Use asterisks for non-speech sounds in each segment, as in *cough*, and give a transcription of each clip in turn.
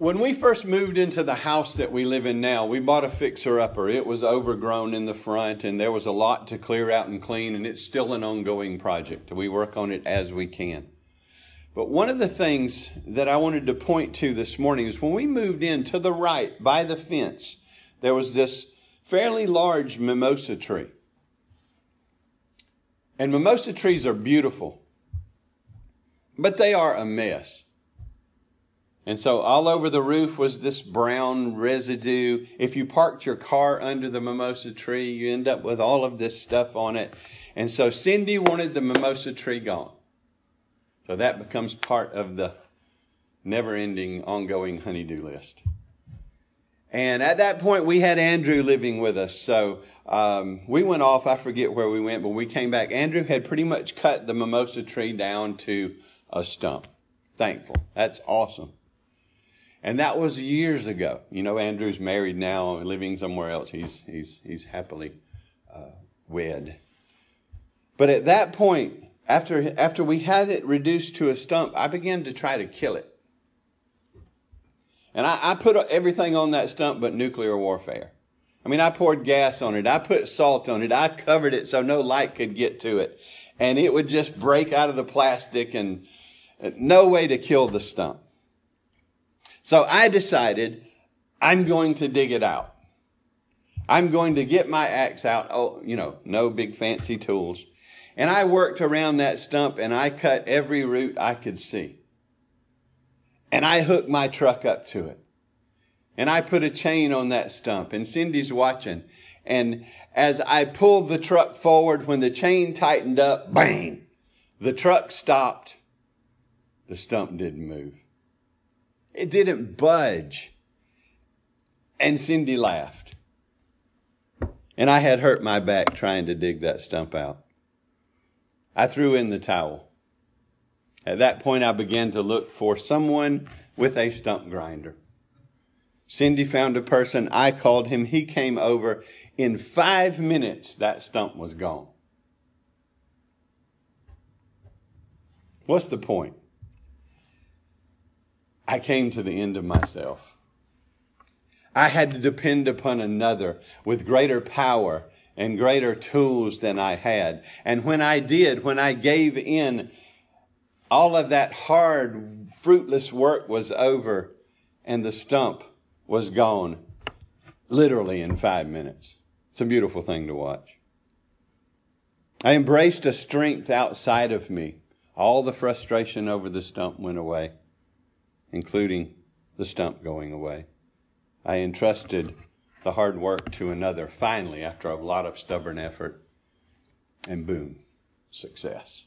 When we first moved into the house that we live in now, we bought a fixer upper. It was overgrown in the front and there was a lot to clear out and clean, and it's still an ongoing project. We work on it as we can. But one of the things that I wanted to point to this morning is when we moved in to the right by the fence, there was this fairly large mimosa tree. And mimosa trees are beautiful, but they are a mess. And so all over the roof was this brown residue. If you parked your car under the mimosa tree, you end up with all of this stuff on it. And so Cindy wanted the mimosa tree gone. So that becomes part of the never ending, ongoing honeydew list. And at that point, we had Andrew living with us. So um, we went off. I forget where we went, but we came back. Andrew had pretty much cut the mimosa tree down to a stump. Thankful. That's awesome. And that was years ago. You know, Andrew's married now, and living somewhere else. He's he's he's happily uh, wed. But at that point, after after we had it reduced to a stump, I began to try to kill it. And I, I put everything on that stump but nuclear warfare. I mean, I poured gas on it. I put salt on it. I covered it so no light could get to it. And it would just break out of the plastic and no way to kill the stump. So I decided I'm going to dig it out. I'm going to get my axe out. Oh, you know, no big fancy tools. And I worked around that stump and I cut every root I could see. And I hooked my truck up to it. And I put a chain on that stump and Cindy's watching. And as I pulled the truck forward, when the chain tightened up, bang, the truck stopped. The stump didn't move. It didn't budge. And Cindy laughed. And I had hurt my back trying to dig that stump out. I threw in the towel. At that point, I began to look for someone with a stump grinder. Cindy found a person. I called him. He came over. In five minutes, that stump was gone. What's the point? I came to the end of myself. I had to depend upon another with greater power and greater tools than I had. And when I did, when I gave in, all of that hard, fruitless work was over and the stump was gone literally in five minutes. It's a beautiful thing to watch. I embraced a strength outside of me. All the frustration over the stump went away including the stump going away. I entrusted the hard work to another finally after a lot of stubborn effort, and boom, success.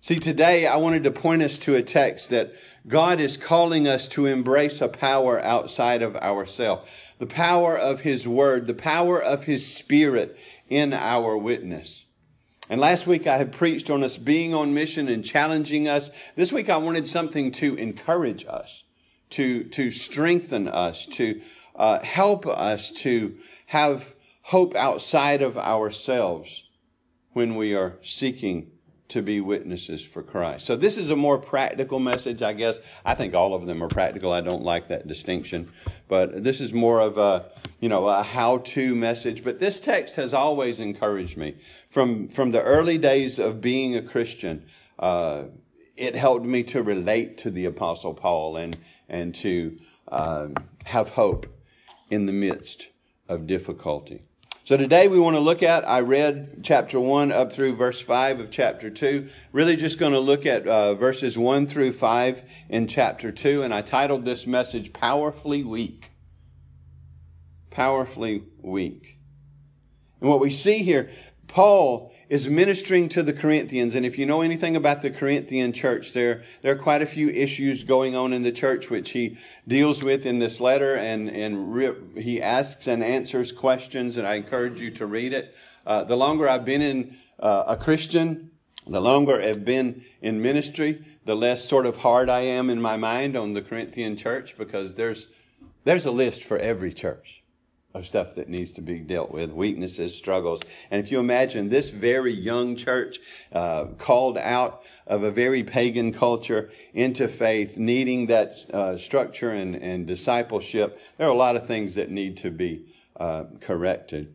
See, today I wanted to point us to a text that God is calling us to embrace a power outside of ourselves. The power of His Word, the power of His Spirit in our witness. And last week I had preached on us being on mission and challenging us. This week I wanted something to encourage us, to, to strengthen us, to uh, help us to have hope outside of ourselves when we are seeking to be witnesses for Christ. So this is a more practical message, I guess. I think all of them are practical. I don't like that distinction, but this is more of a, you know, a how-to message. But this text has always encouraged me from from the early days of being a Christian. Uh, it helped me to relate to the Apostle Paul and and to uh, have hope in the midst of difficulty. So today we want to look at, I read chapter 1 up through verse 5 of chapter 2. Really just going to look at uh, verses 1 through 5 in chapter 2. And I titled this message, Powerfully Weak. Powerfully Weak. And what we see here, Paul is ministering to the Corinthians. And if you know anything about the Corinthian church, there, there are quite a few issues going on in the church, which he deals with in this letter. And, and re- he asks and answers questions. And I encourage you to read it. Uh, the longer I've been in uh, a Christian, the longer I've been in ministry, the less sort of hard I am in my mind on the Corinthian church because there's, there's a list for every church of stuff that needs to be dealt with, weaknesses, struggles. And if you imagine this very young church uh, called out of a very pagan culture into faith, needing that uh, structure and, and discipleship, there are a lot of things that need to be uh, corrected.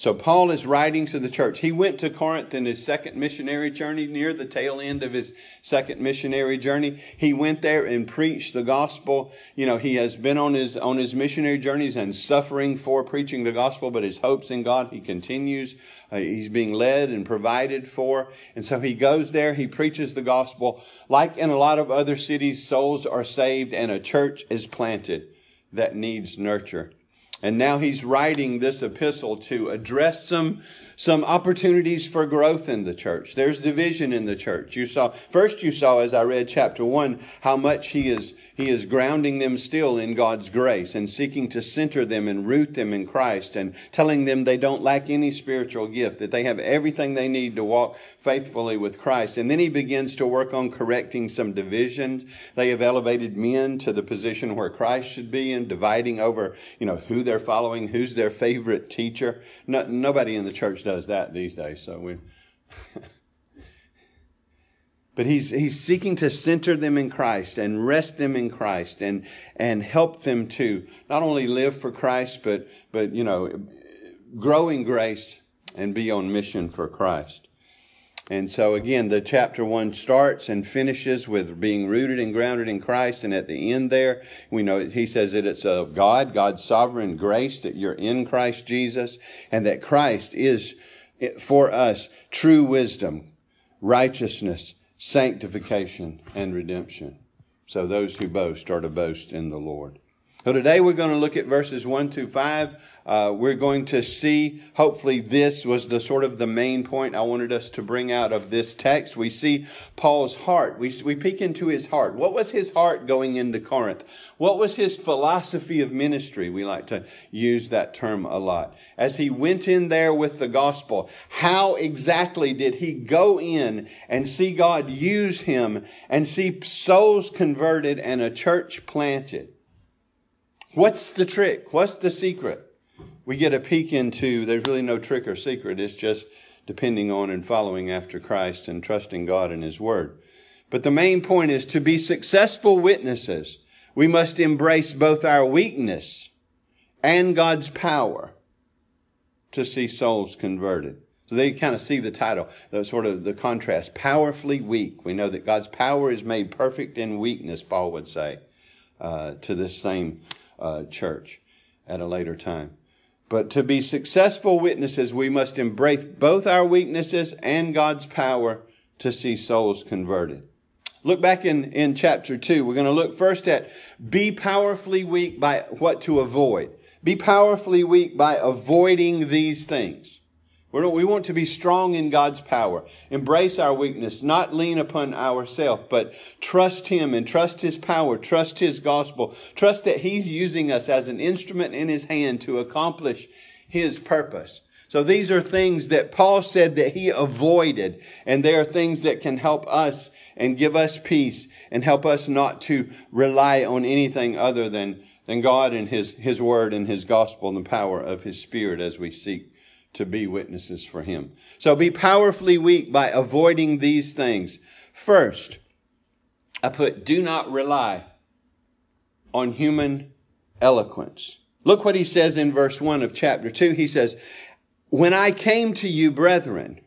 So Paul is writing to the church. He went to Corinth in his second missionary journey, near the tail end of his second missionary journey. He went there and preached the gospel. You know, he has been on his on his missionary journeys and suffering for preaching the gospel, but his hopes in God, he continues. Uh, he's being led and provided for. And so he goes there, he preaches the gospel. Like in a lot of other cities, souls are saved and a church is planted that needs nurture. And now he's writing this epistle to address some, some opportunities for growth in the church. There's division in the church. You saw, first you saw as I read chapter one, how much he is he is grounding them still in God's grace and seeking to center them and root them in Christ and telling them they don't lack any spiritual gift, that they have everything they need to walk faithfully with Christ. And then he begins to work on correcting some divisions. They have elevated men to the position where Christ should be and dividing over, you know, who they're following, who's their favorite teacher. No, nobody in the church does that these days, so we. *laughs* But he's, he's seeking to center them in Christ and rest them in Christ and, and help them to not only live for Christ, but, but, you know, grow in grace and be on mission for Christ. And so again, the chapter one starts and finishes with being rooted and grounded in Christ. And at the end there, we know he says that it's of God, God's sovereign grace that you're in Christ Jesus and that Christ is for us true wisdom, righteousness, sanctification, and redemption. So those who boast are to boast in the Lord. So today we're going to look at verses 1 to 5 uh, we're going to see, hopefully, this was the sort of the main point I wanted us to bring out of this text. We see Paul's heart. We, we peek into his heart. What was his heart going into Corinth? What was his philosophy of ministry? We like to use that term a lot. As he went in there with the gospel, how exactly did he go in and see God use him and see souls converted and a church planted? What's the trick? What's the secret? we get a peek into there's really no trick or secret. It's just depending on and following after Christ and trusting God and His Word. But the main point is to be successful witnesses, we must embrace both our weakness and God's power to see souls converted. So there you kind of see the title, the sort of the contrast. Powerfully weak. We know that God's power is made perfect in weakness, Paul would say, uh, to this same uh, church at a later time. But to be successful witnesses, we must embrace both our weaknesses and God's power to see souls converted. Look back in, in chapter 2. We're going to look first at be powerfully weak by what to avoid. Be powerfully weak by avoiding these things. We want to be strong in God's power, embrace our weakness, not lean upon ourselves, but trust Him and trust His power, trust His gospel, trust that He's using us as an instrument in His hand to accomplish His purpose. So these are things that Paul said that he avoided, and they are things that can help us and give us peace and help us not to rely on anything other than, than God and His, His Word and His gospel and the power of His Spirit as we seek to be witnesses for him. So be powerfully weak by avoiding these things. First, I put do not rely on human eloquence. Look what he says in verse 1 of chapter 2. He says, When I came to you, brethren,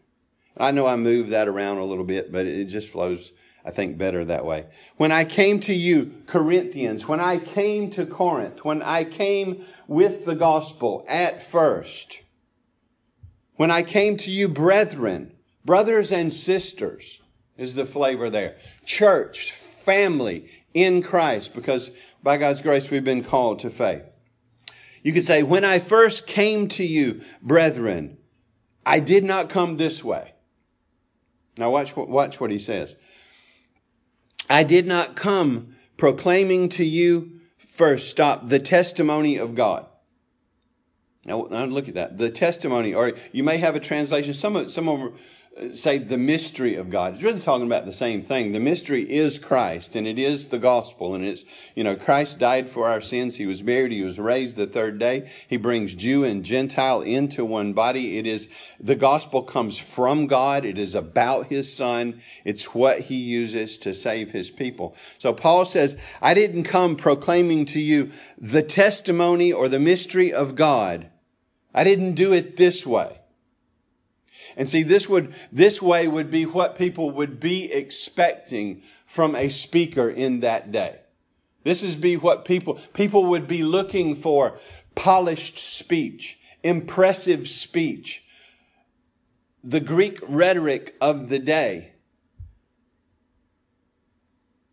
I know I moved that around a little bit, but it just flows, I think, better that way. When I came to you, Corinthians, when I came to Corinth, when I came with the gospel at first, when I came to you, brethren, brothers and sisters is the flavor there. Church, family in Christ, because by God's grace we've been called to faith. You could say, when I first came to you, brethren, I did not come this way. Now watch, watch what he says. I did not come proclaiming to you first, stop, the testimony of God. Now, now look at that. The testimony, or you may have a translation. Some of some of them say the mystery of God. It's really talking about the same thing. The mystery is Christ and it is the gospel and it's, you know, Christ died for our sins. He was buried. He was raised the third day. He brings Jew and Gentile into one body. It is, the gospel comes from God. It is about his son. It's what he uses to save his people. So Paul says, I didn't come proclaiming to you the testimony or the mystery of God. I didn't do it this way. And see, this would, this way would be what people would be expecting from a speaker in that day. This is be what people, people would be looking for polished speech, impressive speech, the Greek rhetoric of the day.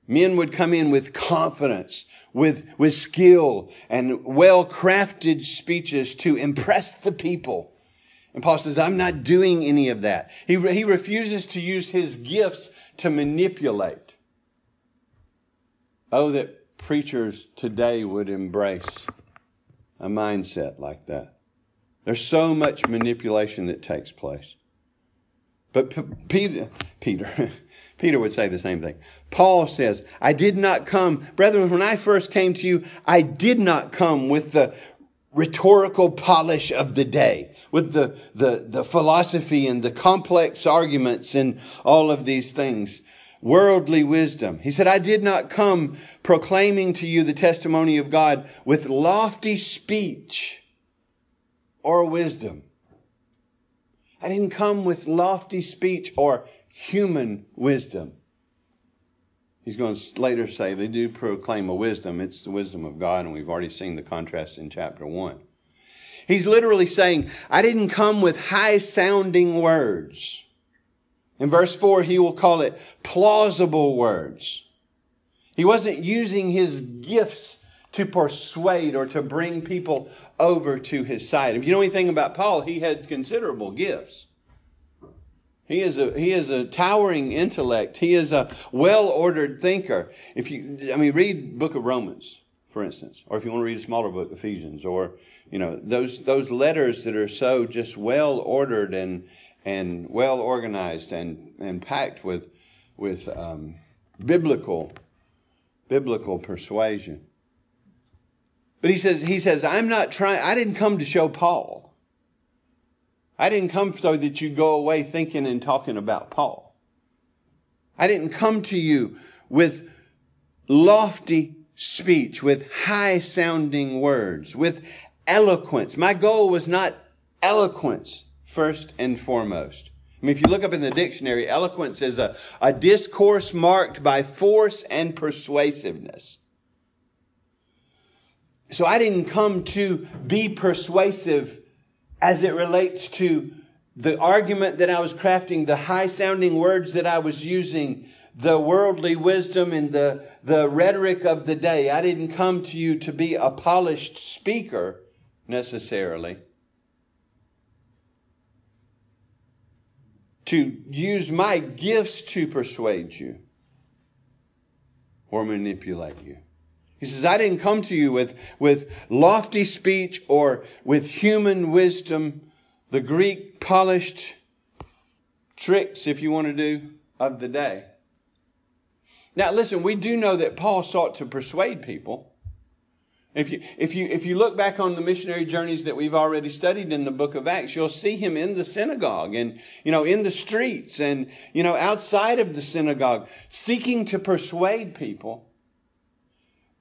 Men would come in with confidence, with, with skill and well crafted speeches to impress the people. And Paul says, I'm not doing any of that. He, he refuses to use his gifts to manipulate. Oh, that preachers today would embrace a mindset like that. There's so much manipulation that takes place. But P- Peter, Peter, *laughs* Peter would say the same thing. Paul says, I did not come, brethren, when I first came to you, I did not come with the rhetorical polish of the day with the, the, the philosophy and the complex arguments and all of these things. Worldly wisdom. He said, I did not come proclaiming to you the testimony of God with lofty speech or wisdom. I didn't come with lofty speech or human wisdom. He's going to later say they do proclaim a wisdom. It's the wisdom of God, and we've already seen the contrast in chapter 1. He's literally saying, I didn't come with high sounding words. In verse 4, he will call it plausible words. He wasn't using his gifts to persuade or to bring people over to his side. If you know anything about Paul, he had considerable gifts. He is a he is a towering intellect. He is a well-ordered thinker. If you I mean read book of Romans, for instance, or if you want to read a smaller book, Ephesians, or you know, those those letters that are so just well ordered and and well organized and, and packed with with um, biblical biblical persuasion. But he says he says I'm not trying I didn't come to show Paul. I didn't come so that you go away thinking and talking about Paul. I didn't come to you with lofty speech, with high sounding words, with eloquence. My goal was not eloquence first and foremost. I mean, if you look up in the dictionary, eloquence is a, a discourse marked by force and persuasiveness. So I didn't come to be persuasive as it relates to the argument that I was crafting, the high sounding words that I was using, the worldly wisdom and the, the rhetoric of the day. I didn't come to you to be a polished speaker necessarily. To use my gifts to persuade you or manipulate you. He says, I didn't come to you with, with lofty speech or with human wisdom, the Greek polished tricks, if you want to do, of the day. Now, listen, we do know that Paul sought to persuade people. If you, if, you, if you look back on the missionary journeys that we've already studied in the book of Acts, you'll see him in the synagogue and, you know, in the streets and, you know, outside of the synagogue, seeking to persuade people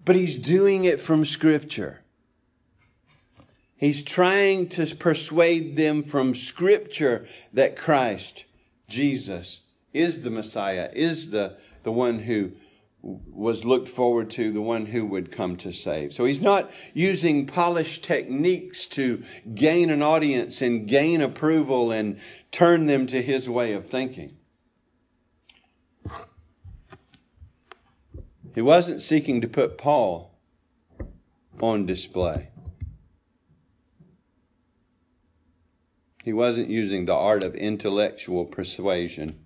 but he's doing it from Scripture. He's trying to persuade them from Scripture that Christ, Jesus, is the Messiah, is the, the one who was looked forward to, the one who would come to save. So he's not using polished techniques to gain an audience and gain approval and turn them to his way of thinking. He wasn't seeking to put Paul on display. He wasn't using the art of intellectual persuasion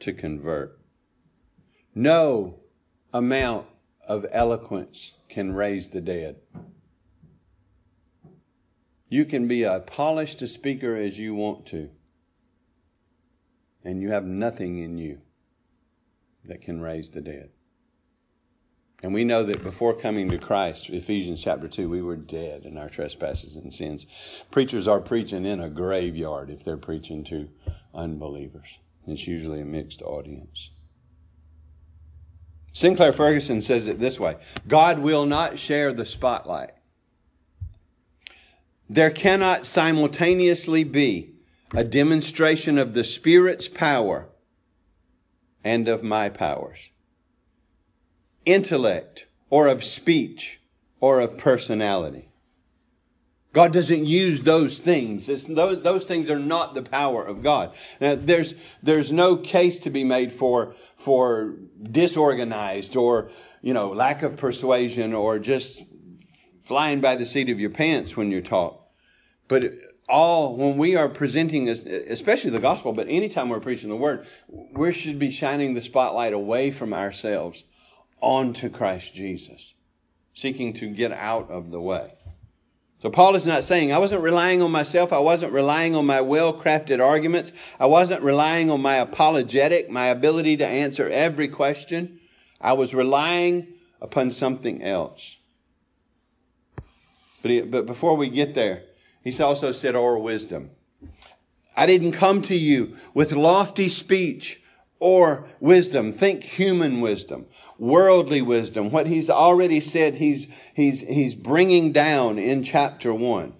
to convert. No amount of eloquence can raise the dead. You can be as polished a speaker as you want to, and you have nothing in you that can raise the dead. And we know that before coming to Christ, Ephesians chapter 2, we were dead in our trespasses and sins. Preachers are preaching in a graveyard if they're preaching to unbelievers. It's usually a mixed audience. Sinclair Ferguson says it this way God will not share the spotlight. There cannot simultaneously be a demonstration of the Spirit's power and of my powers intellect or of speech or of personality. God doesn't use those things. Those, those, things are not the power of God. Now, there's, there's no case to be made for, for disorganized or, you know, lack of persuasion or just flying by the seat of your pants when you talk. But all, when we are presenting, especially the gospel, but anytime we're preaching the word, we should be shining the spotlight away from ourselves onto Christ Jesus, seeking to get out of the way. So Paul is not saying, I wasn't relying on myself. I wasn't relying on my well-crafted arguments. I wasn't relying on my apologetic, my ability to answer every question. I was relying upon something else. But, he, but before we get there, he's also said, or wisdom. I didn't come to you with lofty speech or wisdom. Think human wisdom, worldly wisdom, what he's already said he's, he's, he's bringing down in chapter one.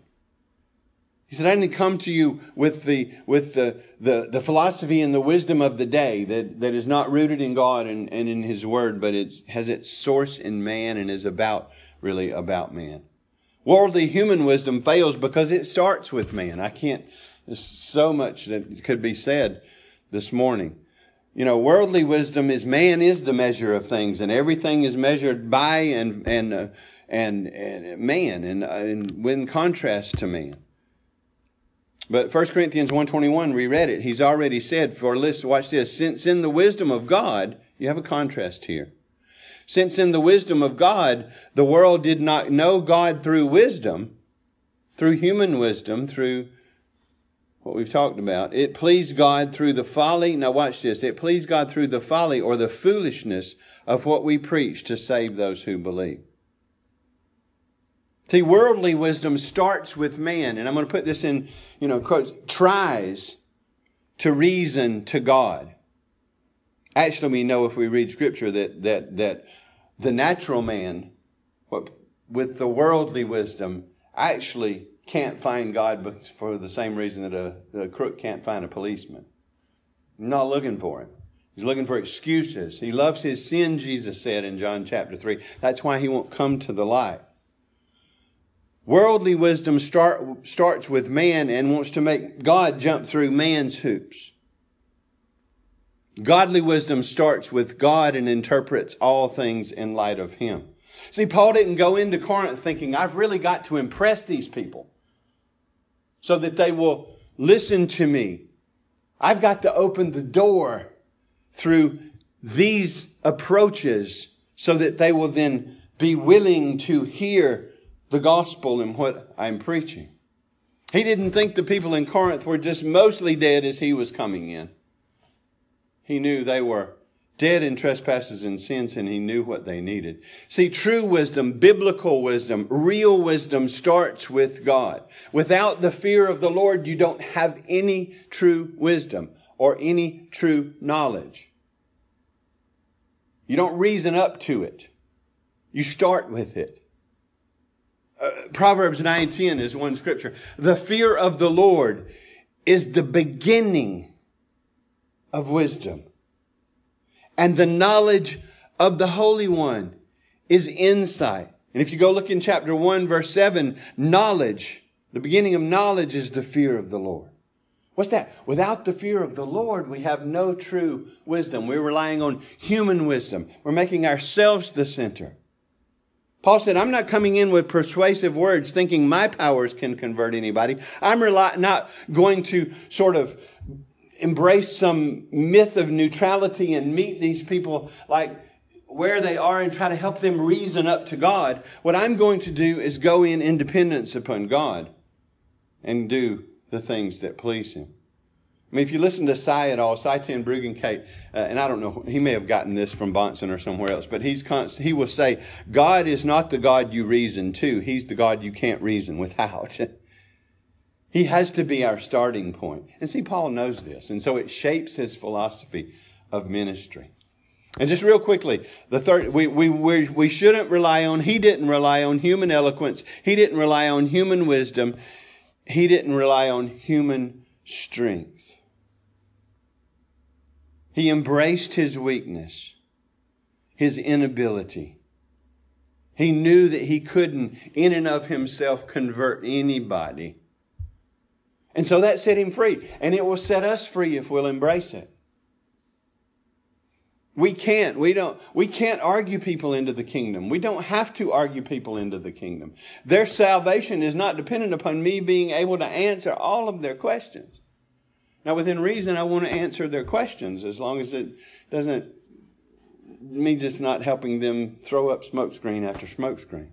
He said, I didn't come to you with the, with the, the, the philosophy and the wisdom of the day that, that is not rooted in God and, and in His Word, but it has its source in man and is about, really about man. Worldly human wisdom fails because it starts with man. I can't, there's so much that could be said this morning. You know, worldly wisdom is man is the measure of things, and everything is measured by and and uh, and, and, man, and, uh, and in contrast to man. But 1 Corinthians 1.21, we read it. He's already said, for listen, watch this. Since in the wisdom of God, you have a contrast here. Since in the wisdom of God, the world did not know God through wisdom, through human wisdom, through what we've talked about. It pleased God through the folly. Now watch this. It pleased God through the folly or the foolishness of what we preach to save those who believe. See, worldly wisdom starts with man, and I'm going to put this in, you know, quotes, tries to reason to God. Actually, we know if we read scripture that, that, that the natural man, with the worldly wisdom, actually can't find God for the same reason that a, a crook can't find a policeman. He's not looking for him. He's looking for excuses. He loves his sin, Jesus said in John chapter 3. That's why he won't come to the light. Worldly wisdom start, starts with man and wants to make God jump through man's hoops. Godly wisdom starts with God and interprets all things in light of Him. See, Paul didn't go into Corinth thinking, I've really got to impress these people so that they will listen to me. I've got to open the door through these approaches so that they will then be willing to hear the gospel and what I'm preaching. He didn't think the people in Corinth were just mostly dead as he was coming in. He knew they were dead in trespasses and sins, and he knew what they needed. See, true wisdom, biblical wisdom, real wisdom starts with God. Without the fear of the Lord, you don't have any true wisdom or any true knowledge. You don't reason up to it. You start with it. Uh, Proverbs 9:10 is one scripture. The fear of the Lord is the beginning of wisdom and the knowledge of the Holy One is insight. And if you go look in chapter 1, verse 7, knowledge, the beginning of knowledge is the fear of the Lord. What's that? Without the fear of the Lord, we have no true wisdom. We're relying on human wisdom. We're making ourselves the center. Paul said, I'm not coming in with persuasive words thinking my powers can convert anybody. I'm not going to sort of embrace some myth of neutrality and meet these people like where they are and try to help them reason up to God. What I'm going to do is go in independence upon God and do the things that please Him. I mean, if you listen to Sye at all, Sye Ten Bruggencate, uh, and I don't know, he may have gotten this from Bahnsen or somewhere else, but he's const- he will say, God is not the God you reason to, he's the God you can't reason without. *laughs* he has to be our starting point. And see, Paul knows this, and so it shapes his philosophy of ministry. And just real quickly, the third, we, we, we, we shouldn't rely on, he didn't rely on human eloquence. He didn't rely on human wisdom. He didn't rely on human strength. He embraced his weakness, his inability. He knew that he couldn't, in and of himself, convert anybody. And so that set him free. And it will set us free if we'll embrace it. We can't. We don't. We can't argue people into the kingdom. We don't have to argue people into the kingdom. Their salvation is not dependent upon me being able to answer all of their questions. Now, within reason, I want to answer their questions as long as it doesn't me just not helping them throw up smokescreen after smokescreen.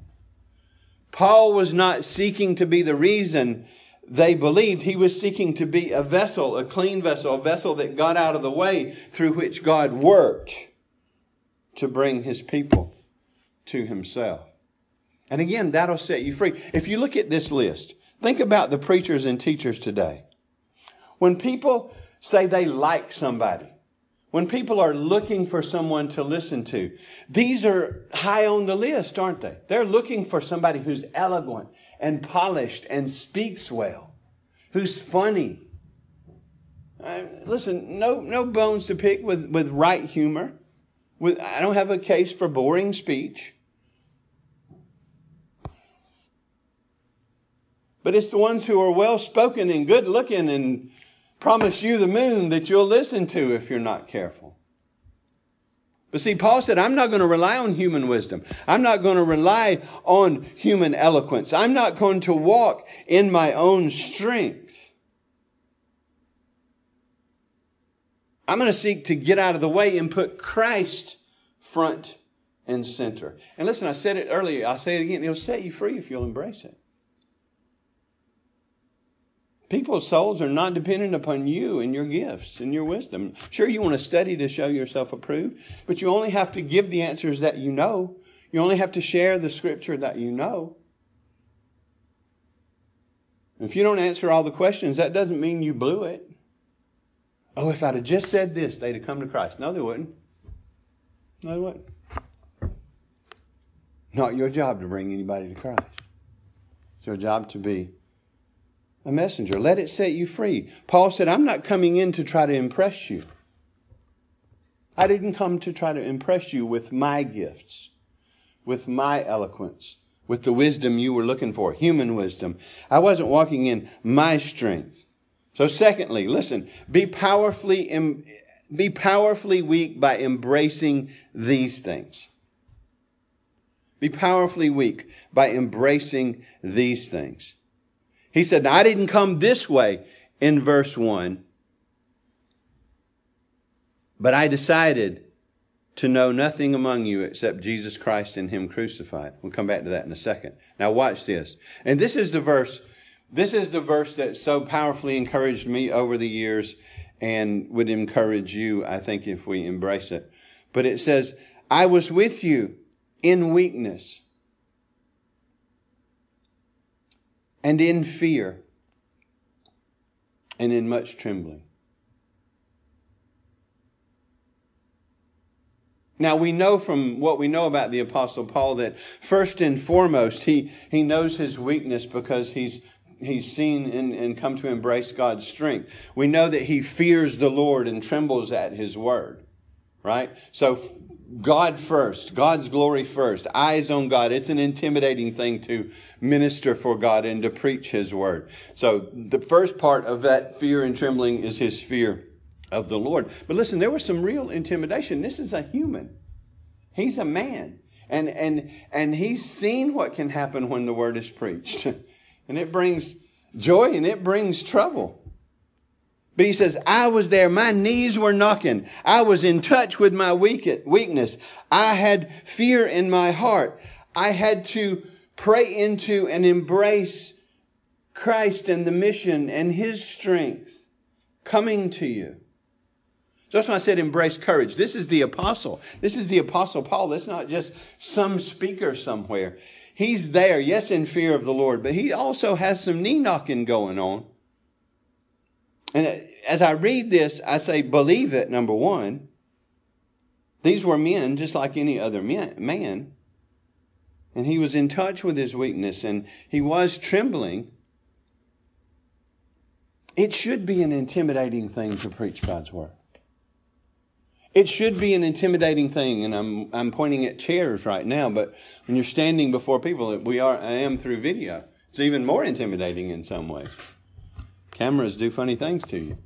Paul was not seeking to be the reason they believed he was seeking to be a vessel, a clean vessel, a vessel that got out of the way through which God worked to bring his people to himself. And again, that'll set you free. If you look at this list, think about the preachers and teachers today. When people say they like somebody, when people are looking for someone to listen to, these are high on the list, aren't they? They're looking for somebody who's eloquent and polished and speaks well, who's funny. Uh, listen, no, no bones to pick with, with right humor. With, I don't have a case for boring speech. But it's the ones who are well spoken and good looking and promise you the moon that you'll listen to if you're not careful. But see, Paul said, I'm not going to rely on human wisdom. I'm not going to rely on human eloquence. I'm not going to walk in my own strength. I'm going to seek to get out of the way and put Christ front and center. And listen, I said it earlier. I'll say it again. It'll set you free if you'll embrace it. People's souls are not dependent upon you and your gifts and your wisdom. Sure, you want to study to show yourself approved, but you only have to give the answers that you know. You only have to share the scripture that you know. If you don't answer all the questions, that doesn't mean you blew it. Oh, if I'd have just said this, they'd have come to Christ. No, they wouldn't. No, they wouldn't. Not your job to bring anybody to Christ. It's your job to be a messenger. Let it set you free. Paul said, I'm not coming in to try to impress you. I didn't come to try to impress you with my gifts, with my eloquence, with the wisdom you were looking for, human wisdom. I wasn't walking in my strength. So secondly, listen, be powerfully, be powerfully weak by embracing these things. Be powerfully weak by embracing these things. He said, I didn't come this way in verse 1, but I decided to know nothing among you except Jesus Christ and Him crucified. We'll come back to that in a second. Now watch this. And this is the verse, this is the verse that so powerfully encouraged me over the years and would encourage you, I think, if we embrace it. But it says, I was with you in weakness and in fear and in much trembling. Now we know from what we know about the apostle Paul that first and foremost he, he knows his weakness because he's he's seen and, and come to embrace God's strength. We know that he fears the Lord and trembles at his word. Right? So God first, God's glory first, eyes on God. It's an intimidating thing to minister for God and to preach His word. So the first part of that fear and trembling is His fear of the Lord. But listen, there was some real intimidation. This is a human. He's a man. And, and, and he's seen what can happen when the word is preached. *laughs* and it brings joy and it brings trouble. But he says, I was there. My knees were knocking. I was in touch with my weakness. I had fear in my heart. I had to pray into and embrace Christ and the mission and his strength coming to you. That's why I said embrace courage. This is the apostle. This is the apostle Paul. That's not just some speaker somewhere. He's there, yes, in fear of the Lord, but he also has some knee knocking going on. And as I read this, I say, believe it, number one. These were men just like any other man. And he was in touch with his weakness and he was trembling. It should be an intimidating thing to preach God's word. It should be an intimidating thing, and I'm I'm pointing at chairs right now. But when you're standing before people, we are I am through video. It's even more intimidating in some ways. Cameras do funny things to you.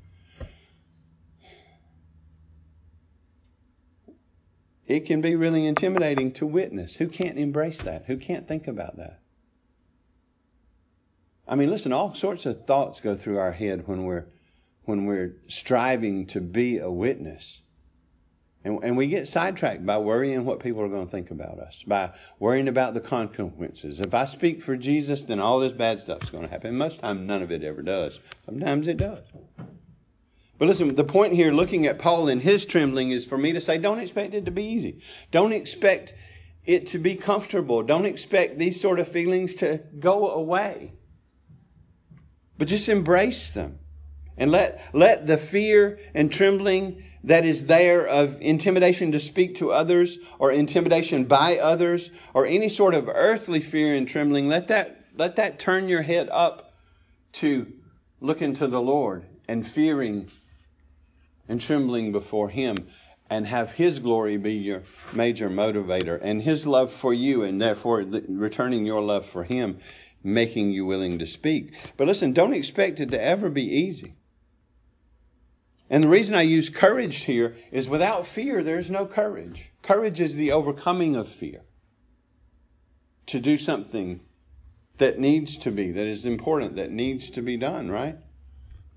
It can be really intimidating to witness. Who can't embrace that? Who can't think about that? I mean, listen, all sorts of thoughts go through our head when we're when we're striving to be a witness. And, and we get sidetracked by worrying what people are going to think about us, by worrying about the consequences. If I speak for Jesus, then all this bad stuff's going to happen. Most times, none of it ever does. Sometimes it does. But listen, the point here, looking at Paul and his trembling, is for me to say, don't expect it to be easy. Don't expect it to be comfortable. Don't expect these sort of feelings to go away. But just embrace them. And let, let the fear and trembling that is there of intimidation to speak to others or intimidation by others or any sort of earthly fear and trembling, let that, let that turn your head up to looking to the Lord and fearing and trembling before Him and have His glory be your major motivator and His love for you and therefore returning your love for Him, making you willing to speak. But listen, don't expect it to ever be easy. And the reason I use courage here is without fear, there's no courage. Courage is the overcoming of fear. To do something that needs to be, that is important, that needs to be done, right?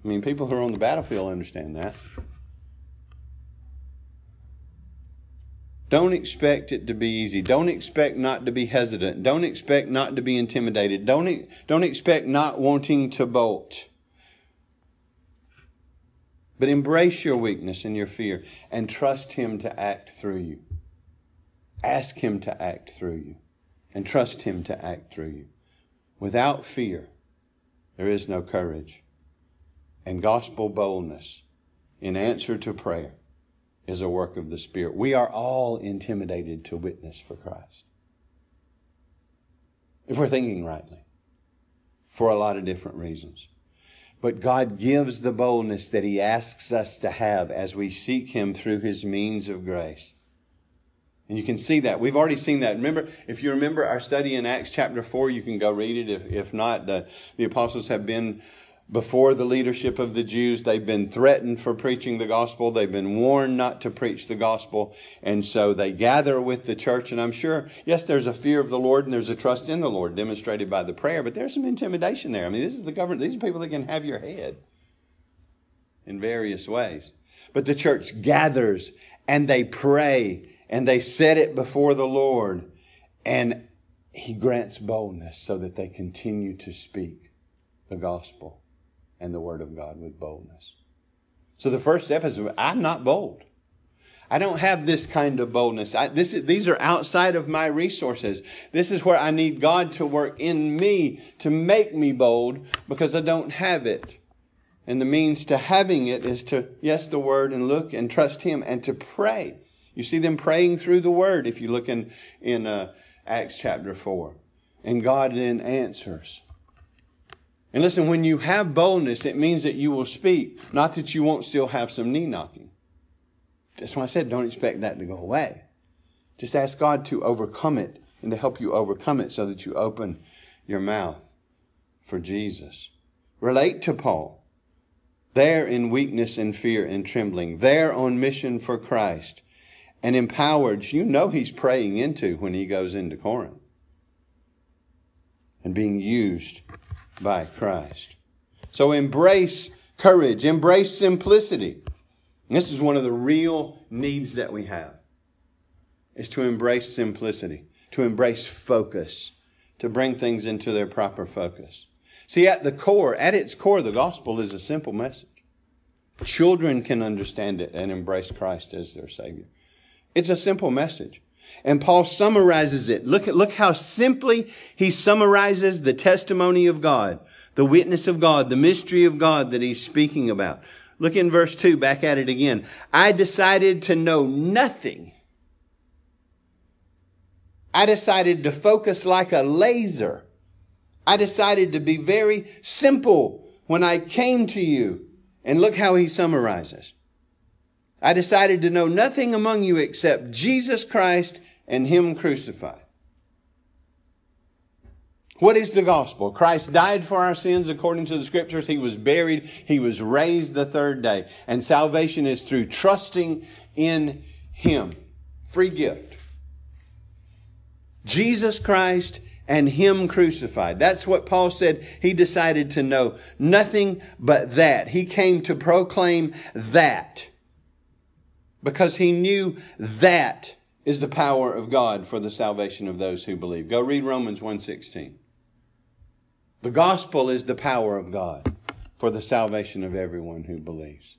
I mean, people who are on the battlefield understand that. Don't expect it to be easy. Don't expect not to be hesitant. Don't expect not to be intimidated. Don't, don't expect not wanting to bolt. But embrace your weakness and your fear and trust Him to act through you. Ask Him to act through you and trust Him to act through you. Without fear, there is no courage. And gospel boldness in answer to prayer is a work of the Spirit. We are all intimidated to witness for Christ. If we're thinking rightly, for a lot of different reasons. But God gives the boldness that He asks us to have as we seek Him through His means of grace. And you can see that. We've already seen that. Remember, if you remember our study in Acts chapter 4, you can go read it. If, if not, the, the apostles have been before the leadership of the Jews. They've been threatened for preaching the gospel. They've been warned not to preach the gospel. And so they gather with the church. And I'm sure, yes, there's a fear of the Lord and there's a trust in the Lord demonstrated by the prayer, but there's some intimidation there. I mean, this is the government. These are people that can have your head in various ways. But the church gathers and they pray and they set it before the Lord and he grants boldness so that they continue to speak the gospel and the Word of God with boldness. So the first step is I'm not bold. I don't have this kind of boldness. I, this, these are outside of my resources. This is where I need God to work in me to make me bold because I don't have it. And the means to having it is to, yes, the Word and look and trust Him and to pray. You see them praying through the Word if you look in, in uh, Acts chapter 4. And God then answers. And listen, when you have boldness, it means that you will speak, not that you won't still have some knee knocking. That's why I said don't expect that to go away. Just ask God to overcome it and to help you overcome it so that you open your mouth for Jesus. Relate to Paul. There in weakness and fear and trembling, there on mission for Christ, and empowered, you know he's praying into when he goes into Corinth and being used by Christ. So embrace courage, embrace simplicity. And this is one of the real needs that we have is to embrace simplicity, to embrace focus, to bring things into their proper focus. See, at the core, at its core, the gospel is a simple message. Children can understand it and embrace Christ as their Savior. It's a simple message. And Paul summarizes it. Look at, look how simply he summarizes the testimony of God, the witness of God, the mystery of God that he's speaking about. Look in verse 2, back at it again. I decided to know nothing. I decided to focus like a laser. I decided to be very simple when I came to you. And look how he summarizes. I decided to know nothing among you except Jesus Christ and Him crucified. What is the gospel? Christ died for our sins according to the scriptures. He was buried. He was raised the third day. And salvation is through trusting in Him. Free gift. Jesus Christ and Him crucified. That's what Paul said he decided to know. Nothing but that. He came to proclaim that because he knew that is the power of God for the salvation of those who believe. Go read Romans 1:16. The gospel is the power of God for the salvation of everyone who believes.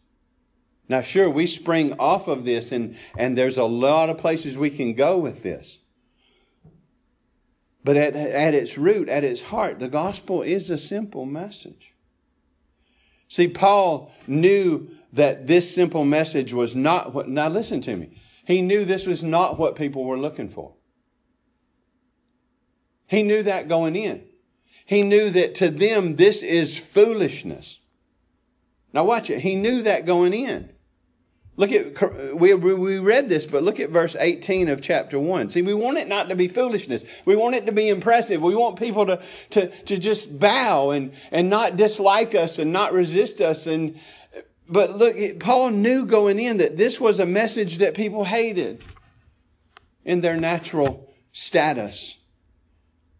Now sure, we spring off of this and, and there's a lot of places we can go with this. But at, at its root, at its heart, the gospel is a simple message. See, Paul knew that this simple message was not what, now listen to me. He knew this was not what people were looking for. He knew that going in. He knew that to them this is foolishness. Now watch it. He knew that going in. Look at, we, we read this, but look at verse 18 of chapter 1. See, we want it not to be foolishness. We want it to be impressive. We want people to, to, to just bow and, and not dislike us and not resist us and, but look, Paul knew going in that this was a message that people hated in their natural status.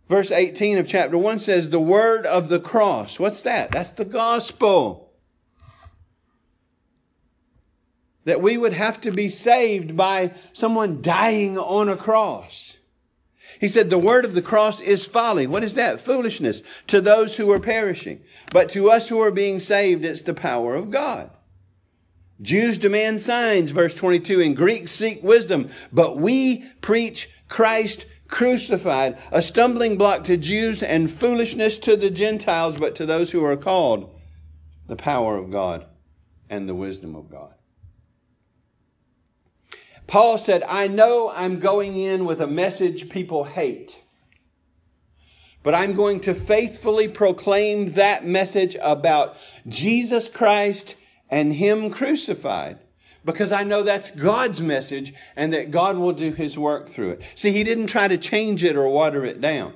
Verse 18 of chapter 1 says, The word of the cross. What's that? That's the gospel. That we would have to be saved by someone dying on a cross. He said, The word of the cross is folly. What is that? Foolishness to those who are perishing. But to us who are being saved, it's the power of God. Jews demand signs, verse 22, and Greeks seek wisdom, but we preach Christ crucified, a stumbling block to Jews and foolishness to the Gentiles, but to those who are called, the power of God and the wisdom of God. Paul said, I know I'm going in with a message people hate, but I'm going to faithfully proclaim that message about Jesus Christ and Him crucified. Because I know that's God's message and that God will do His work through it. See, He didn't try to change it or water it down.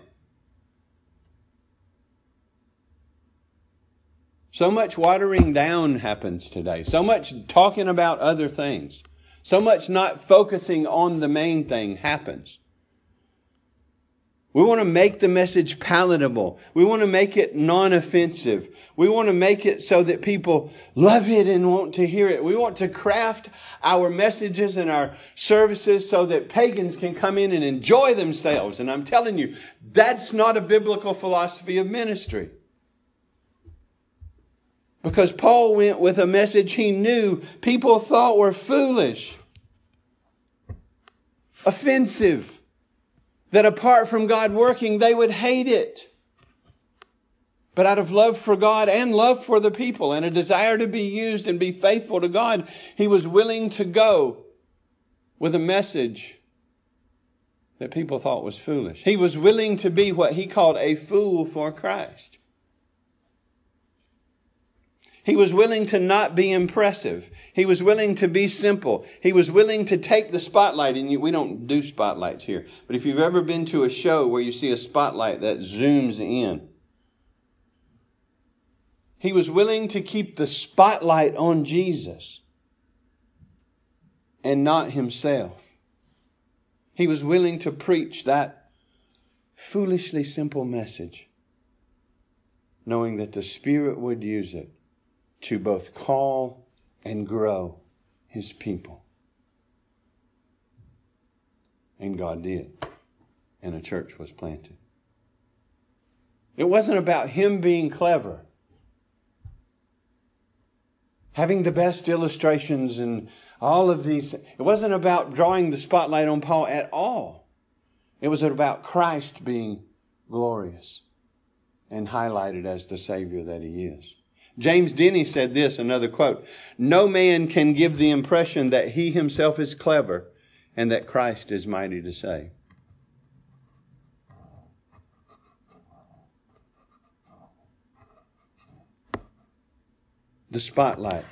So much watering down happens today. So much talking about other things. So much not focusing on the main thing happens. We want to make the message palatable. We want to make it non-offensive. We want to make it so that people love it and want to hear it. We want to craft our messages and our services so that pagans can come in and enjoy themselves. And I'm telling you, that's not a biblical philosophy of ministry. Because Paul went with a message he knew people thought were foolish, offensive, that apart from God working, they would hate it. But out of love for God and love for the people and a desire to be used and be faithful to God, he was willing to go with a message that people thought was foolish. He was willing to be what he called a fool for Christ. He was willing to not be impressive. He was willing to be simple. He was willing to take the spotlight. And we don't do spotlights here. But if you've ever been to a show where you see a spotlight that zooms in, he was willing to keep the spotlight on Jesus and not himself. He was willing to preach that foolishly simple message, knowing that the Spirit would use it to both call and grow his people. And God did. And a church was planted. It wasn't about him being clever. having the best illustrations and all of these. It wasn't about drawing the spotlight on Paul at all. It was about Christ being glorious and highlighted as the Savior that He is. James Denney said this, another quote No man can give the impression that he himself is clever and that Christ is mighty to save. The spotlight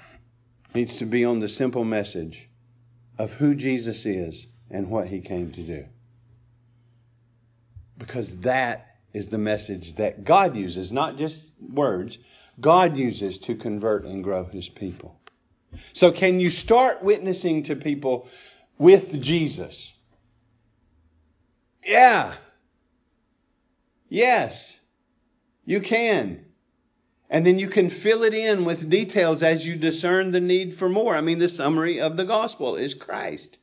needs to be on the simple message of who Jesus is and what he came to do. Because that is the message that God uses, not just words, God uses to convert and grow his people. So, can you start witnessing to people with Jesus? Yeah. Yes, you can. And then you can fill it in with details as you discern the need for more. I mean, the summary of the gospel is Christ.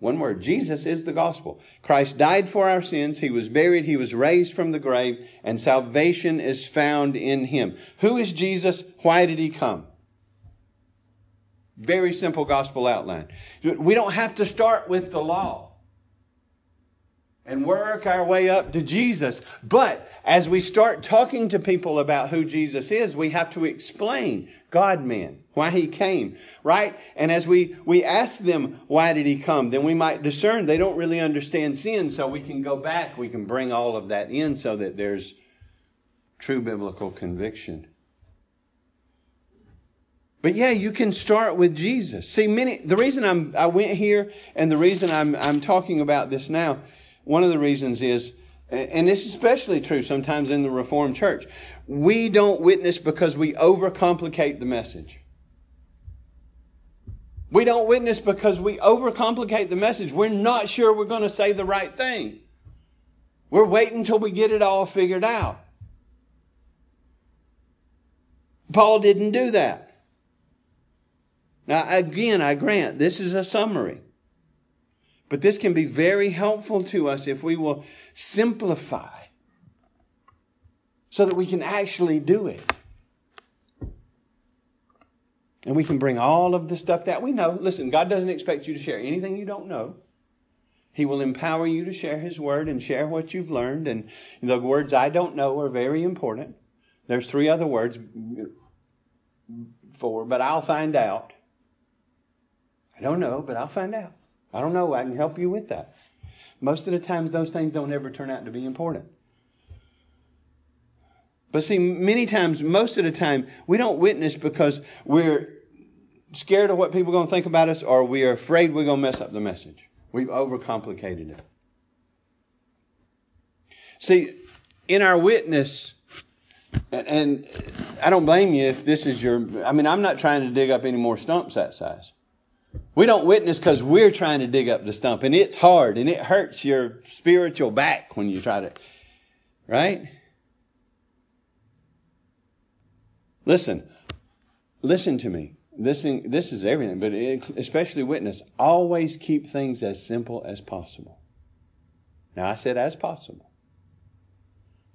One word Jesus is the gospel. Christ died for our sins. He was buried. He was raised from the grave, and salvation is found in him. Who is Jesus? Why did he come? Very simple gospel outline. We don't have to start with the law and work our way up to Jesus. But as we start talking to people about who Jesus is, we have to explain God man, why he came, right? And as we, we ask them, why did he come? Then we might discern they don't really understand sin, so we can go back, we can bring all of that in so that there's true biblical conviction. But yeah, you can start with Jesus. See, many, the reason I'm, I went here and the reason I'm, I'm talking about this now one of the reasons is, and it's especially true sometimes in the Reformed church, we don't witness because we overcomplicate the message. We don't witness because we overcomplicate the message. We're not sure we're going to say the right thing. We're waiting until we get it all figured out. Paul didn't do that. Now, again, I grant this is a summary. But this can be very helpful to us if we will simplify so that we can actually do it. And we can bring all of the stuff that we know. Listen, God doesn't expect you to share anything you don't know. He will empower you to share His word and share what you've learned. And the words I don't know are very important. There's three other words, four, but I'll find out. I don't know, but I'll find out. I don't know. I can help you with that. Most of the times, those things don't ever turn out to be important. But see, many times, most of the time, we don't witness because we're scared of what people are going to think about us or we are afraid we're going to mess up the message. We've overcomplicated it. See, in our witness, and I don't blame you if this is your, I mean, I'm not trying to dig up any more stumps that size. We don't witness because we're trying to dig up the stump, and it's hard and it hurts your spiritual back when you try to, right? Listen, listen to me. This, this is everything, but especially witness. Always keep things as simple as possible. Now, I said as possible.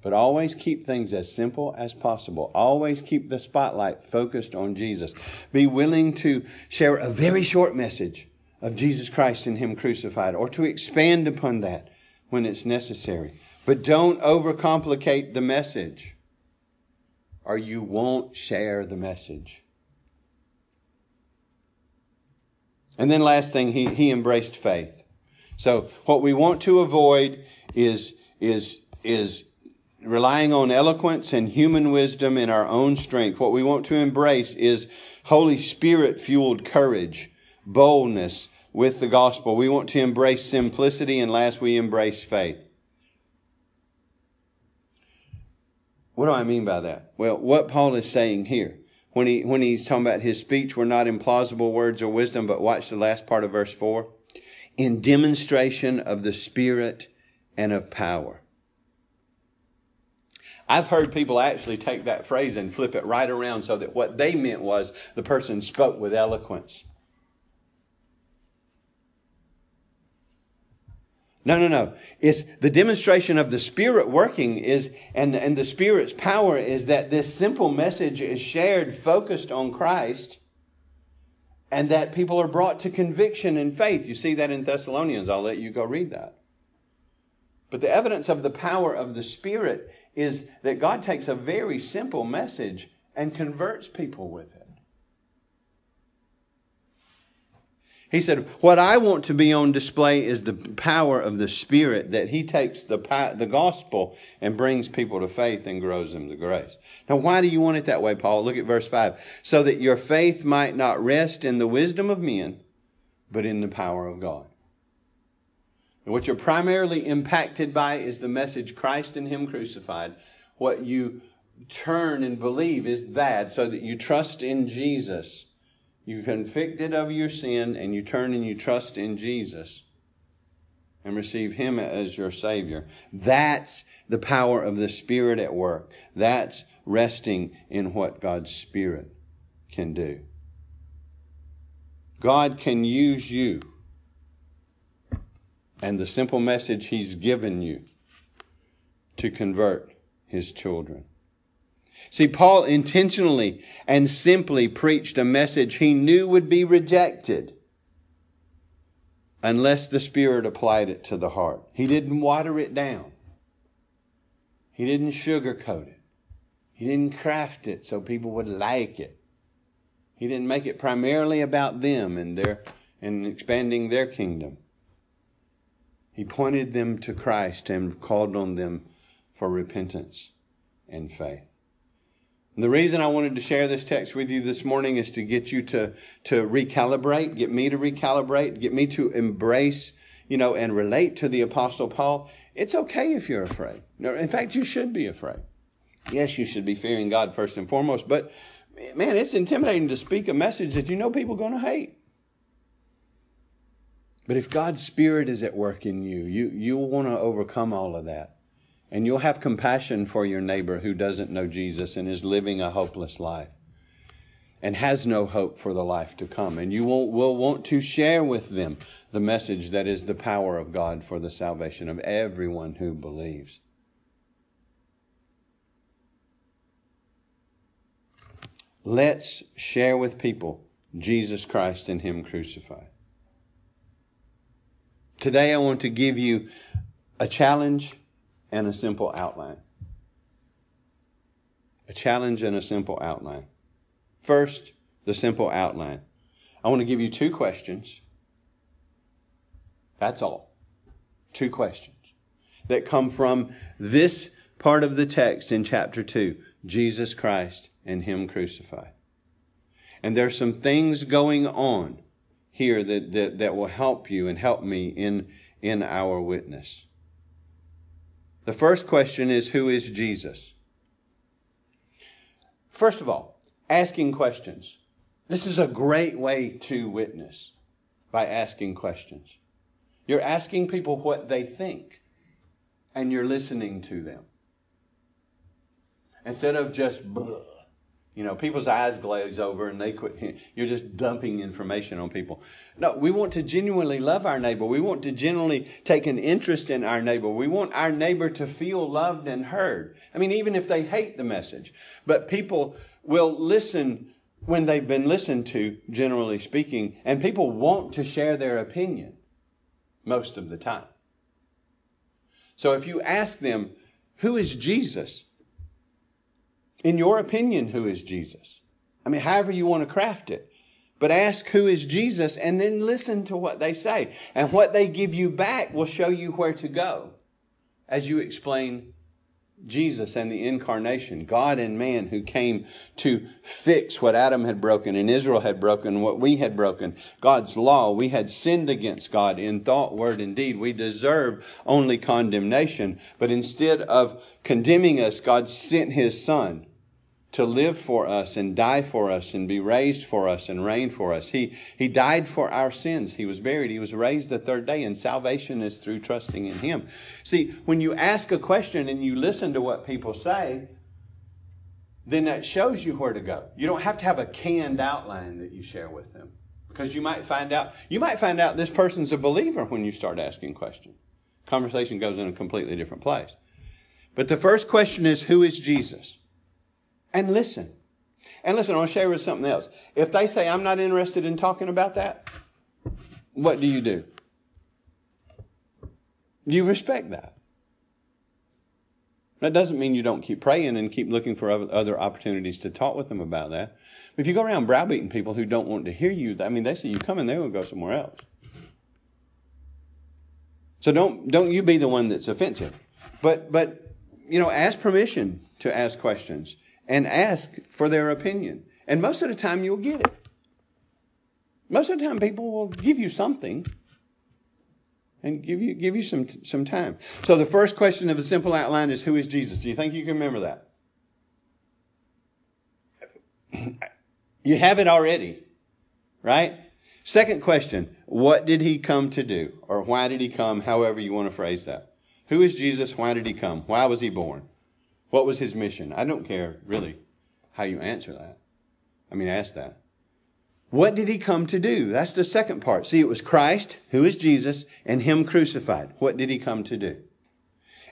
But always keep things as simple as possible. Always keep the spotlight focused on Jesus. Be willing to share a very short message of Jesus Christ and Him crucified or to expand upon that when it's necessary. But don't overcomplicate the message or you won't share the message. And then last thing, he, he embraced faith. So what we want to avoid is, is, is relying on eloquence and human wisdom in our own strength. What we want to embrace is Holy Spirit fueled courage, boldness with the gospel. We want to embrace simplicity, and last, we embrace faith. What do I mean by that? Well, what Paul is saying here, when, he, when he's talking about his speech were not implausible words or wisdom, but watch the last part of verse 4 in demonstration of the Spirit and of power I've heard people actually take that phrase and flip it right around so that what they meant was the person spoke with eloquence. No, no, no. It's the demonstration of the Spirit working is, and, and the Spirit's power is that this simple message is shared, focused on Christ, and that people are brought to conviction and faith. You see that in Thessalonians. I'll let you go read that. But the evidence of the power of the Spirit is that God takes a very simple message and converts people with it. He said, What I want to be on display is the power of the Spirit, that He takes the, the gospel and brings people to faith and grows them to grace. Now, why do you want it that way, Paul? Look at verse 5. So that your faith might not rest in the wisdom of men, but in the power of God. And what you're primarily impacted by is the message Christ and Him crucified. What you turn and believe is that, so that you trust in Jesus You're convicted of your sin and you turn and you trust in Jesus and receive Him as your Savior. That's the power of the Spirit at work. That's resting in what God's Spirit can do. God can use you and the simple message He's given you to convert His children. See, Paul intentionally and simply preached a message he knew would be rejected unless the Spirit applied it to the heart. He didn't water it down. He didn't sugarcoat it. He didn't craft it so people would like it. He didn't make it primarily about them and their and expanding their kingdom. He pointed them to Christ and called on them for repentance and faith. And the reason I wanted to share this text with you this morning is to get you to, to recalibrate, get me to recalibrate, get me to embrace, you know, and relate to the Apostle Paul. It's okay if you're afraid. In fact, you should be afraid. Yes, you should be fearing God first and foremost, but man, it's intimidating to speak a message that you know people are going to hate. But if God's Spirit is at work in you, you, you'll want to overcome all of that. And you'll have compassion for your neighbor who doesn't know Jesus and is living a hopeless life and has no hope for the life to come. And you will, will want to share with them the message that is the power of God for the salvation of everyone who believes. Let's share with people Jesus Christ and Him crucified. Today, I want to give you a challenge and a simple outline. A challenge and a simple outline. First, the simple outline. I want to give you two questions. That's all. Two questions that come from this part of the text in chapter 2 Jesus Christ and Him crucified. And there's some things going on here that, that, that will help you and help me in, in our witness. The first question is Who is Jesus? First of all, asking questions. This is a great way to witness by asking questions. You're asking people what they think, and you're listening to them. Instead of just, you know, people's eyes glaze over and they quit. *laughs* You're just dumping information on people. No, we want to genuinely love our neighbor. We want to genuinely take an interest in our neighbor. We want our neighbor to feel loved and heard. I mean, even if they hate the message. But people will listen when they've been listened to, generally speaking, and people want to share their opinion most of the time. So if you ask them, who is Jesus? In your opinion, who is Jesus? I mean, however you want to craft it. But ask who is Jesus and then listen to what they say. And what they give you back will show you where to go as you explain Jesus and the incarnation, God and man who came to fix what Adam had broken and Israel had broken, what we had broken, God's law. We had sinned against God in thought, word, and deed. We deserve only condemnation. But instead of condemning us, God sent his son to live for us and die for us and be raised for us and reign for us. He, he died for our sins. He was buried. He was raised the third day, and salvation is through trusting in Him. See, when you ask a question and you listen to what people say, then that shows you where to go. You don't have to have a canned outline that you share with them because you might find out you might find out this person's a believer when you start asking questions. Conversation goes in a completely different place. But the first question is, who is Jesus? And listen. And listen, I want to share with something else. If they say, I'm not interested in talking about that, what do you do? You respect that. That doesn't mean you don't keep praying and keep looking for other opportunities to talk with them about that. If you go around browbeating people who don't want to hear you, I mean, they see you coming, they will go somewhere else. So don't don't you be the one that's offensive, but but you know, ask permission to ask questions and ask for their opinion, and most of the time you'll get it. Most of the time, people will give you something and give you give you some some time. So the first question of a simple outline is who is Jesus? Do you think you can remember that? *clears throat* You have it already, right? Second question, what did he come to do? Or why did he come? However you want to phrase that. Who is Jesus? Why did he come? Why was he born? What was his mission? I don't care really how you answer that. I mean, ask that. What did he come to do? That's the second part. See, it was Christ, who is Jesus, and him crucified. What did he come to do?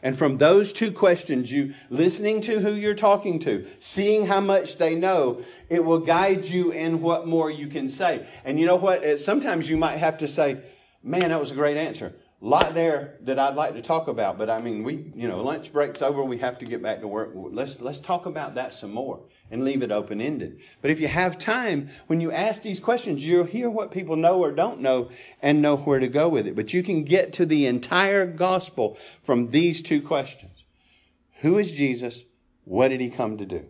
And from those two questions, you listening to who you're talking to, seeing how much they know, it will guide you in what more you can say. And you know what? Sometimes you might have to say, man, that was a great answer lot there that I'd like to talk about, but I mean, we, you know, lunch break's over. We have to get back to work. Let's, let's talk about that some more and leave it open ended. But if you have time, when you ask these questions, you'll hear what people know or don't know and know where to go with it. But you can get to the entire gospel from these two questions. Who is Jesus? What did he come to do?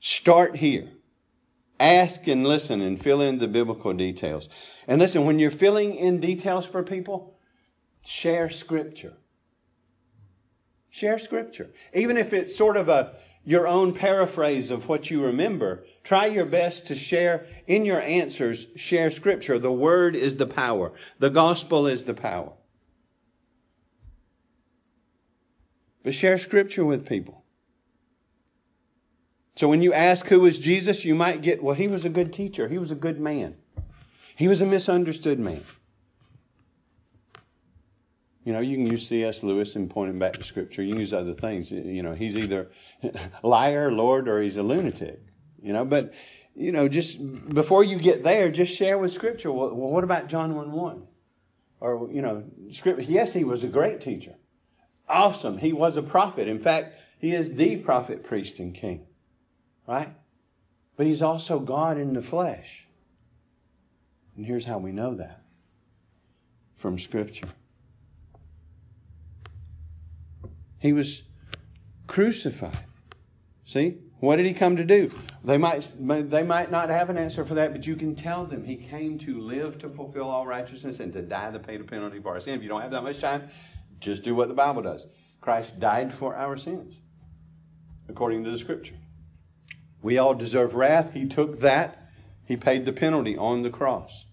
Start here. Ask and listen and fill in the biblical details. And listen, when you're filling in details for people, share scripture. Share scripture. Even if it's sort of a your own paraphrase of what you remember, try your best to share in your answers, share scripture. The word is the power. The gospel is the power. But share scripture with people. So when you ask who was Jesus, you might get, well, he was a good teacher. He was a good man. He was a misunderstood man. You know, you can use C.S. Lewis and point him back to Scripture. You can use other things. You know, he's either *laughs* liar, Lord, or he's a lunatic. You know, but, you know, just before you get there, just share with Scripture. Well, what about John 1 1? Or, you know, Scripture. Yes, he was a great teacher. Awesome. He was a prophet. In fact, he is the prophet, priest, and king right? But he's also God in the flesh. And here's how we know that from Scripture. He was crucified. See? What did he come to do? They might, they might not have an answer for that, but you can tell them he came to live to fulfill all righteousness and to die to pay the penalty for our sin. If you don't have that much time, just do what the Bible does. Christ died for our sins, according to the Scripture. We all deserve wrath. He took that. He paid the penalty on the cross.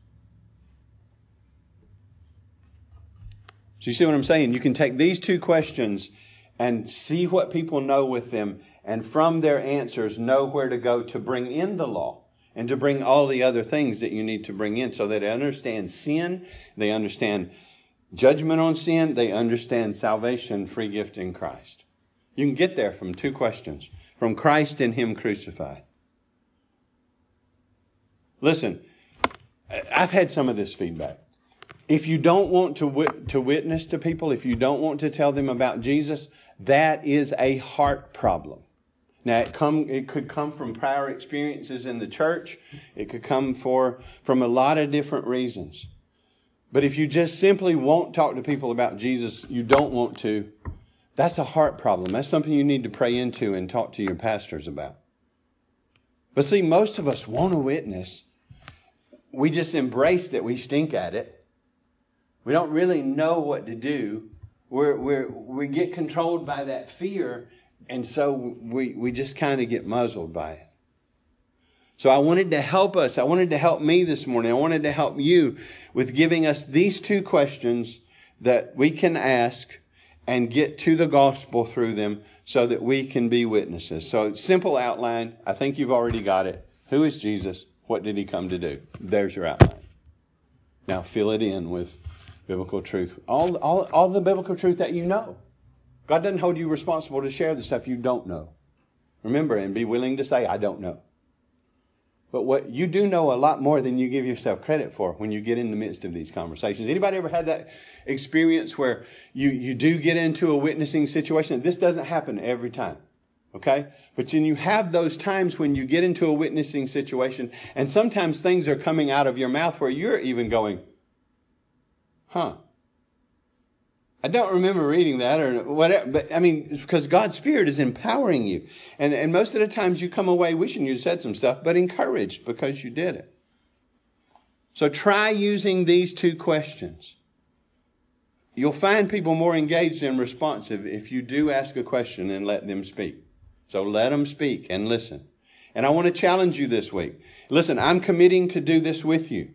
So you see what I'm saying? You can take these two questions and see what people know with them, and from their answers, know where to go to bring in the law and to bring all the other things that you need to bring in so that they understand sin, they understand judgment on sin, they understand salvation, free gift in Christ. You can get there from two questions from Christ and Him crucified. Listen, I've had some of this feedback. If you don't want to, wit- to witness to people, if you don't want to tell them about Jesus, that is a heart problem. Now, it, come, it could come from prior experiences in the church. It could come for, from a lot of different reasons. But if you just simply won't talk to people about Jesus, you don't want to, that's a heart problem. That's something you need to pray into and talk to your pastors about. But see, most of us want to witness. We just embrace that we stink at it. We don't really know what to do. We're, we're, we get controlled by that fear, and so we, we just kind of get muzzled by it. So I wanted to help us. I wanted to help me this morning. I wanted to help you with giving us these two questions that we can ask and get to the gospel through them so that we can be witnesses. So, simple outline. I think you've already got it. Who is Jesus? What did he come to do? There's your outline. Now fill it in with biblical truth. All, all, all the biblical truth that you know. God doesn't hold you responsible to share the stuff you don't know. Remember and be willing to say, I don't know. But what you do know a lot more than you give yourself credit for when you get in the midst of these conversations. Anybody ever had that experience where you, you do get into a witnessing situation? This doesn't happen every time. Okay? But then you have those times when you get into a witnessing situation, and sometimes things are coming out of your mouth where you're even going, huh. I don't remember reading that or whatever, but I mean, because God's Spirit is empowering you. And, and most of the times you come away wishing you'd said some stuff, but encouraged because you did it. So try using these two questions. You'll find people more engaged and responsive if you do ask a question and let them speak. So let them speak and listen. And I want to challenge you this week. Listen, I'm committing to do this with you.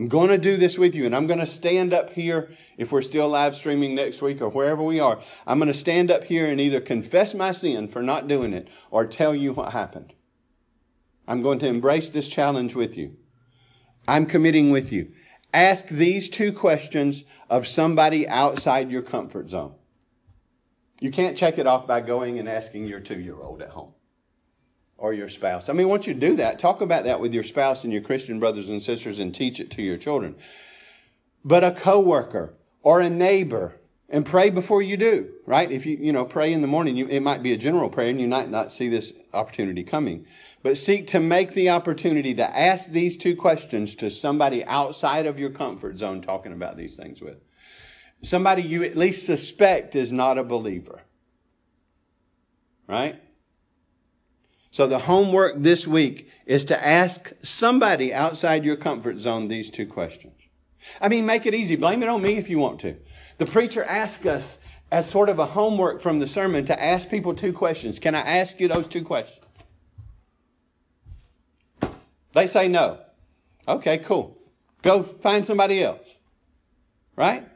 I'm going to do this with you, and I'm going to stand up here if we're still live streaming next week or wherever we are. I'm going to stand up here and either confess my sin for not doing it or tell you what happened. I'm going to embrace this challenge with you. I'm committing with you. Ask these two questions of somebody outside your comfort zone. You can't check it off by going and asking your two year old at home or your spouse. I mean, once you do that, talk about that with your spouse and your Christian brothers and sisters and teach it to your children. But a coworker or a neighbor, and pray before you do, right? If you, you know, pray in the morning, you, it might be a general prayer and you might not see this opportunity coming. But seek to make the opportunity to ask these two questions to somebody outside of your comfort zone talking about these things with somebody you at least suspect is not a believer. Right? So the homework this week is to ask somebody outside your comfort zone these two questions. I mean, make it easy. Blame it on me if you want to. The preacher asked us as sort of a homework from the sermon to ask people two questions. Can I ask you those two questions? They say no. Okay, cool. Go find somebody else. Right?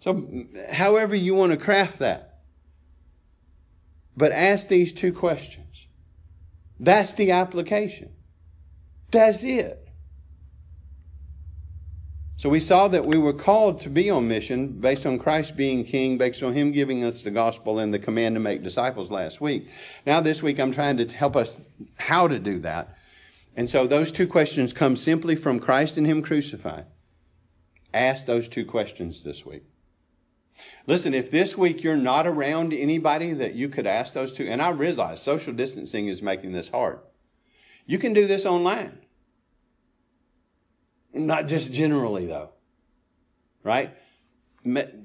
So, however you want to craft that. But ask these two questions. That's the application. That's it. So we saw that we were called to be on mission based on Christ being king, based on him giving us the gospel and the command to make disciples last week. Now this week I'm trying to help us how to do that. And so those two questions come simply from Christ and him crucified. Ask those two questions this week. Listen, if this week you're not around anybody that you could ask those two, and I realize social distancing is making this hard. You can do this online. Not just generally, though. Right?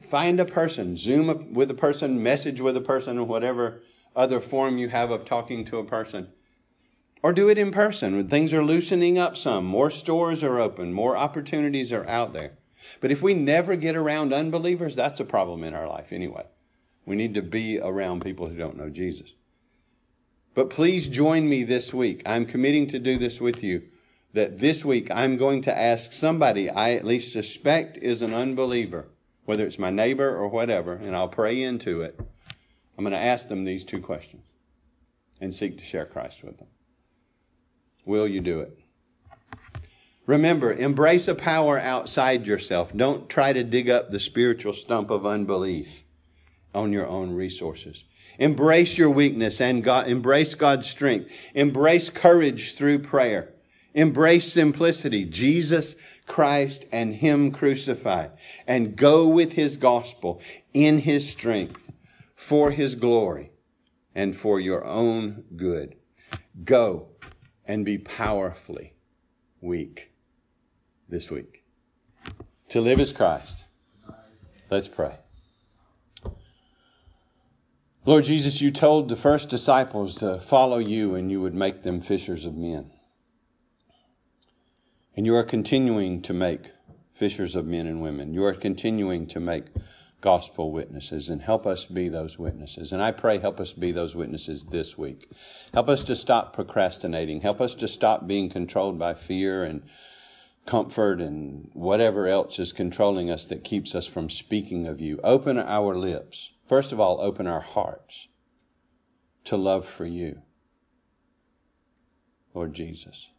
Find a person, Zoom with a person, message with a person, or whatever other form you have of talking to a person. Or do it in person. When things are loosening up some. More stores are open. More opportunities are out there. But if we never get around unbelievers, that's a problem in our life anyway. We need to be around people who don't know Jesus. But please join me this week. I'm committing to do this with you. That this week I'm going to ask somebody I at least suspect is an unbeliever, whether it's my neighbor or whatever, and I'll pray into it. I'm going to ask them these two questions and seek to share Christ with them. Will you do it? Remember, embrace a power outside yourself. Don't try to dig up the spiritual stump of unbelief on your own resources. Embrace your weakness and God, embrace God's strength. Embrace courage through prayer. Embrace simplicity, Jesus Christ and Him crucified. And go with His gospel in His strength for His glory and for your own good. Go and be powerfully weak this week. To live is Christ. Let's pray. Lord Jesus, you told the first disciples to follow you and you would make them fishers of men. And you are continuing to make fishers of men and women. You are continuing to make gospel witnesses and help us be those witnesses. And I pray, help us be those witnesses this week. Help us to stop procrastinating. Help us to stop being controlled by fear and comfort and whatever else is controlling us that keeps us from speaking of you. Open our lips. First of all, open our hearts to love for you, Lord Jesus,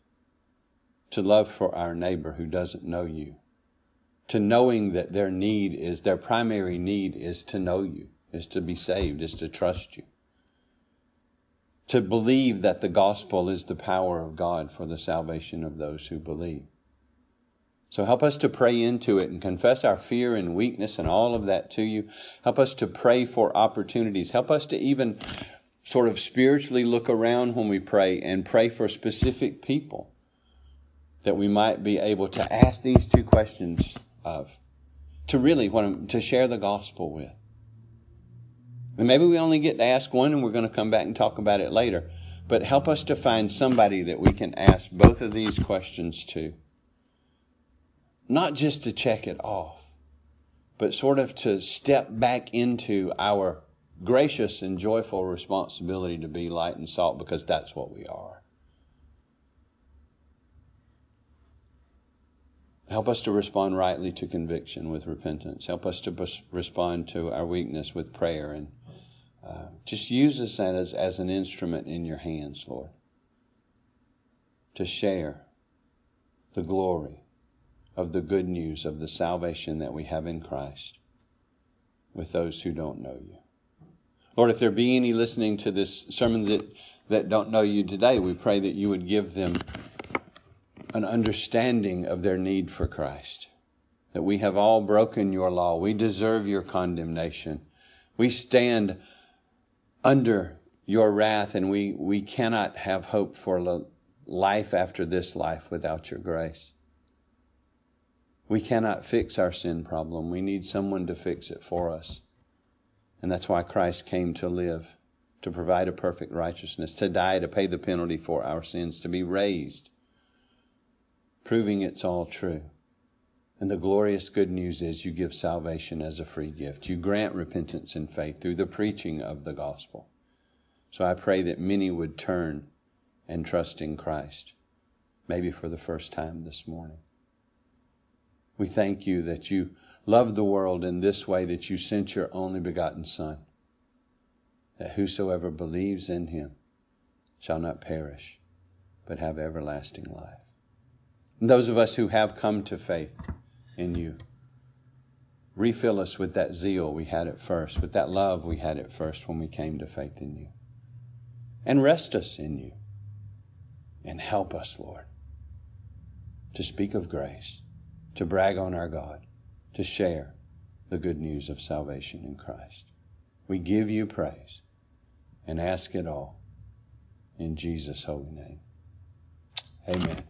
to love for our neighbor who doesn't know you to knowing that their need is, their primary need is to know you, is to be saved, is to trust you. To believe that the gospel is the power of God for the salvation of those who believe. So help us to pray into it and confess our fear and weakness and all of that to you. Help us to pray for opportunities. Help us to even sort of spiritually look around when we pray and pray for specific people that we might be able to ask these two questions of, to really want to share the gospel with. And maybe we only get to ask one and we're going to come back and talk about it later. But help us to find somebody that we can ask both of these questions to. Not just to check it off, but sort of to step back into our gracious and joyful responsibility to be light and salt because that's what we are. Help us to respond rightly to conviction with repentance. Help us to respond to our weakness with prayer. And uh, just use us as, as an instrument in your hands, Lord, to share the glory of the good news of the salvation that we have in Christ with those who don't know you. Lord, if there be any listening to this sermon that, that don't know you today, we pray that you would give them an understanding of their need for Christ. That we have all broken your law. We deserve your condemnation. We stand under your wrath and we, we cannot have hope for life after this life without your grace. We cannot fix our sin problem. We need someone to fix it for us. And that's why Christ came to live, to provide a perfect righteousness, to die, to pay the penalty for our sins, to be raised proving it's all true. And the glorious good news is you give salvation as a free gift. You grant repentance and faith through the preaching of the gospel. So I pray that many would turn and trust in Christ, maybe for the first time this morning. We thank you that you loved the world in this way, that you sent your only begotten Son, that whosoever believes in him shall not perish, but have everlasting life. And those of us who have come to faith in you, refill us with that zeal we had at first, with that love we had at first when we came to faith in you. And rest us in you. And help us, Lord, to speak of grace, to brag on our God, to share the good news of salvation in Christ. We give you praise and ask it all in Jesus' holy name. Amen.